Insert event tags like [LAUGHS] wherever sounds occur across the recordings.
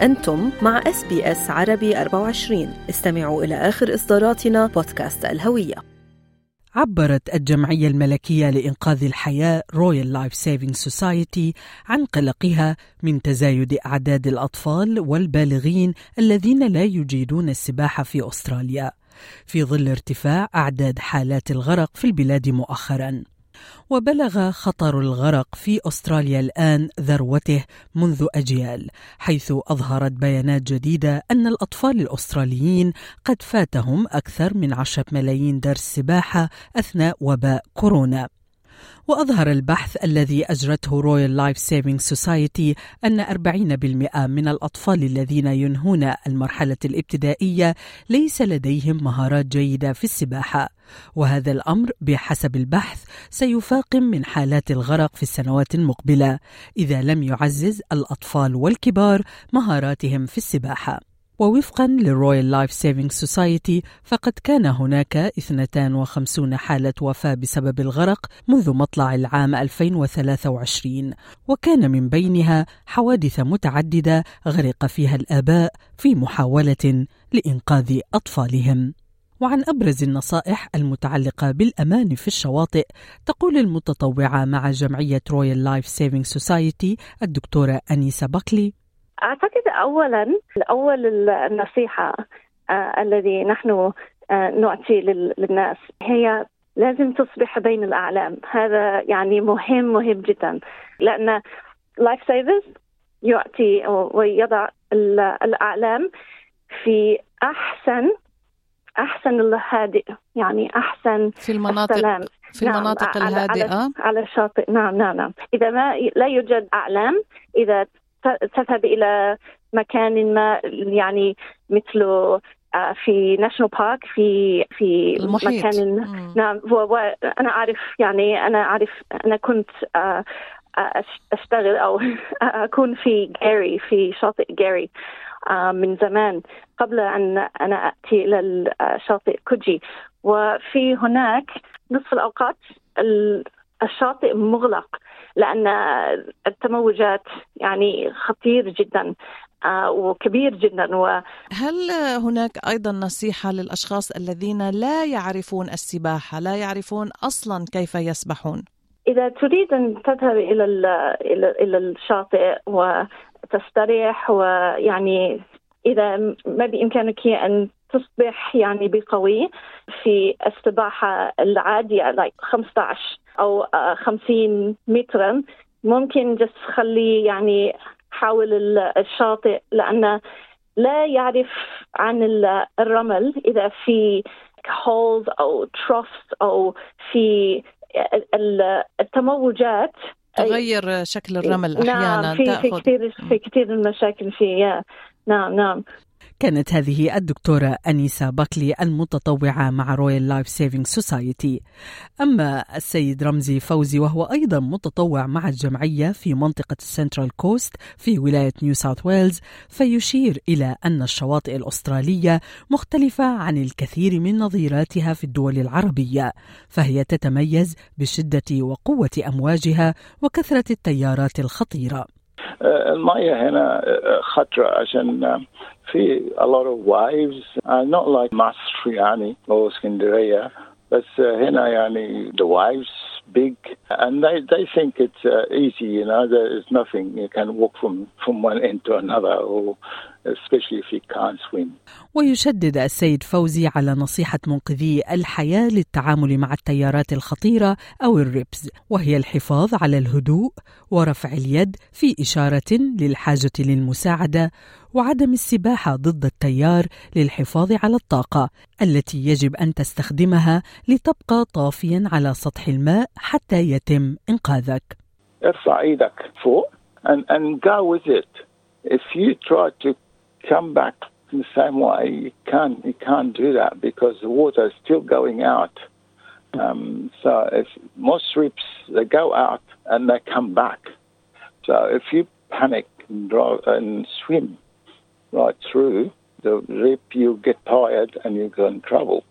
أنتم مع إس بي إس عربي 24 استمعوا إلى آخر إصداراتنا بودكاست الهوية. عبرت الجمعية الملكية لإنقاذ الحياة Royal Life Saving Society عن قلقها من تزايد أعداد الأطفال والبالغين الذين لا يجيدون السباحة في أستراليا. في ظل ارتفاع أعداد حالات الغرق في البلاد مؤخراً. وبلغ خطر الغرق في أستراليا الآن ذروته منذ أجيال حيث أظهرت بيانات جديدة أن الأطفال الأستراليين قد فاتهم أكثر من عشره ملايين درس سباحة أثناء وباء كورونا. وأظهر البحث الذي أجرته Royal Life Saving Society أن 40% من الأطفال الذين ينهون المرحلة الابتدائية ليس لديهم مهارات جيدة في السباحة. وهذا الأمر بحسب البحث سيفاقم من حالات الغرق في السنوات المقبلة إذا لم يعزز الأطفال والكبار مهاراتهم في السباحة. ووفقا لل Royal Life Saving Society فقد كان هناك 52 حالة وفاة بسبب الغرق منذ مطلع العام 2023 وكان من بينها حوادث متعددة غرق فيها الآباء في محاولة لإنقاذ أطفالهم. وعن أبرز النصائح المتعلقة بالأمان في الشواطئ تقول المتطوعة مع جمعية Royal Life Saving Society الدكتورة أنيسة بكلي أعتقد اولا اول النصيحة آه الذي نحن آه نعطي للناس. هي لازم تصبح بين الأعلام. هذا يعني مهم مهم جدا. لأن life savers يعطي ويضع الأعلام في أحسن أحسن الهادئ يعني أحسن في المناطق السلام. في نعم المناطق الهادئه على, على الشاطئ. نعم نعم نعم. إذا ما لا يوجد أعلام إذا تذهب إلى مكان ما يعني مثل في ناشونال بارك في في المحيط. مكان نعم وأنا أعرف يعني أنا أعرف أنا كنت أشتغل أو [LAUGHS] أكون في جاري في شاطئ جاري من زمان قبل أن أنا أتي إلى شاطئ كوجي وفي هناك نصف الأوقات الشاطئ مغلق لأن التموجات يعني خطير جدا وكبير جدا و هل هناك أيضا نصيحة للأشخاص الذين لا يعرفون السباحة لا يعرفون أصلا كيف يسبحون؟ إذا تريد أن تذهب إلى إلى إلى الشاطئ وتستريح ويعني إذا ما بإمكانك أن تصبح يعني بقوي في السباحة العادية like 15 أو 50 مترا. ممكن جس خلي يعني حول الشاطئ لأن لا يعرف عن الرمل. إذا في holes أو troughs أو في التموجات. تغير شكل الرمل أحيانا نعم في, تأخذ. في كثير في كثير المشاكل فيه نعم نعم. كانت هذه الدكتورة أنيسة بكلي المتطوعة مع Royal Life Saving Society أما السيد رمزي فوزي وهو أيضا متطوع مع الجمعية في منطقة السنترال كوست في ولاية نيو ساوث ويلز فيشير إلى أن الشواطئ الأسترالية مختلفة عن الكثير من نظيراتها في الدول العربية فهي تتميز بشدة وقوة أمواجها وكثرة التيارات الخطيرة. المية هنا خطرة عشان في a lot of waves uh, not like مصر يعني أو اسكندرية بس هنا يعني the waves big and they, they think it's uh, easy you know there is nothing you can walk from from one end to another or especially if you can't swim. ويشدد السيد فوزي على نصيحة منقذي الحياة للتعامل مع التيارات الخطيرة أو الريبز وهي الحفاظ على الهدوء ورفع اليد في إشارة للحاجة للمساعدة وعدم السباحة ضد التيار للحفاظ على الطاقة التي يجب أن تستخدمها لتبقى طافيا على سطح الماء حتى يتم إنقاذك ارفع ايدك فوق and, and go with it if you try to come back in the same way you can't you can't do that because the water is still going out um, so if most trips they go out and they come back so if you panic and, drive, and swim right through the rip, you get tired and you go in trouble.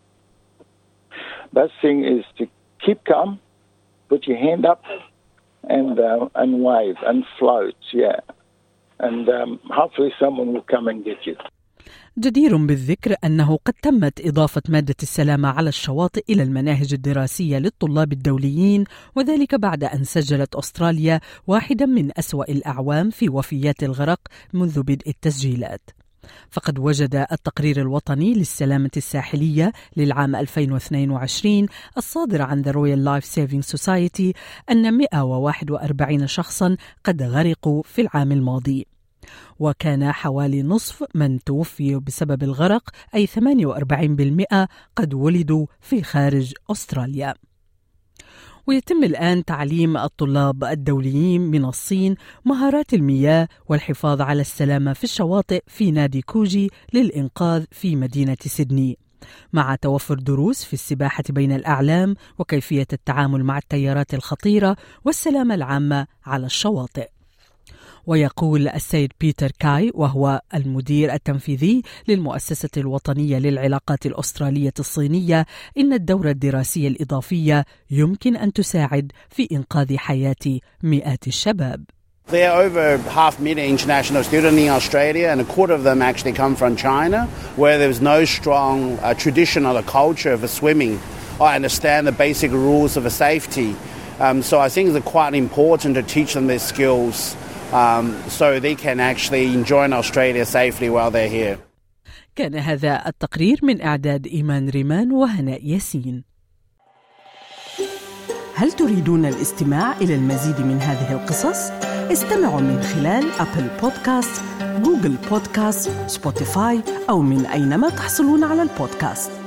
Best thing is to keep calm, put your hand up, and uh, and wave and float. Yeah, and um, hopefully someone will come and get you. جدير بالذكر أنه قد تمت إضافة مادة السلامة على الشواطئ إلى المناهج الدراسية للطلاب الدوليين وذلك بعد أن سجلت أستراليا واحدا من أسوأ الأعوام في وفيات الغرق منذ بدء التسجيلات فقد وجد التقرير الوطني للسلامة الساحلية للعام 2022 الصادر عن The Royal Life Saving Society أن 141 شخصا قد غرقوا في العام الماضي. وكان حوالي نصف من توفي بسبب الغرق أي 48% قد ولدوا في خارج أستراليا. ويتم الآن تعليم الطلاب الدوليين من الصين مهارات المياه والحفاظ على السلامة في الشواطئ في نادي كوجي للإنقاذ في مدينة سيدني. مع توفر دروس في السباحة بين الأعلام وكيفية التعامل مع التيارات الخطيرة والسلامة العامة على الشواطئ. ويقول السيد بيتر كاي وهو المدير التنفيذي للمؤسسة الوطنية للعلاقات الأسترالية الصينية إن الدورة الدراسية الإضافية يمكن أن تساعد في إنقاذ حياة مئات الشباب. There are over half million international students in Australia, and a quarter of them actually come from China, where there's no strong uh, traditional culture of swimming. I understand the basic rules of safety, um, so I think it's quite important to teach them these skills um, so they can actually enjoy Australia safely while they're here. كان هذا التقرير من إعداد إيمان ريمان وهناء ياسين. هل تريدون الاستماع إلى المزيد من هذه القصص؟ استمعوا من خلال أبل بودكاست، جوجل بودكاست، سبوتيفاي أو من أينما تحصلون على البودكاست.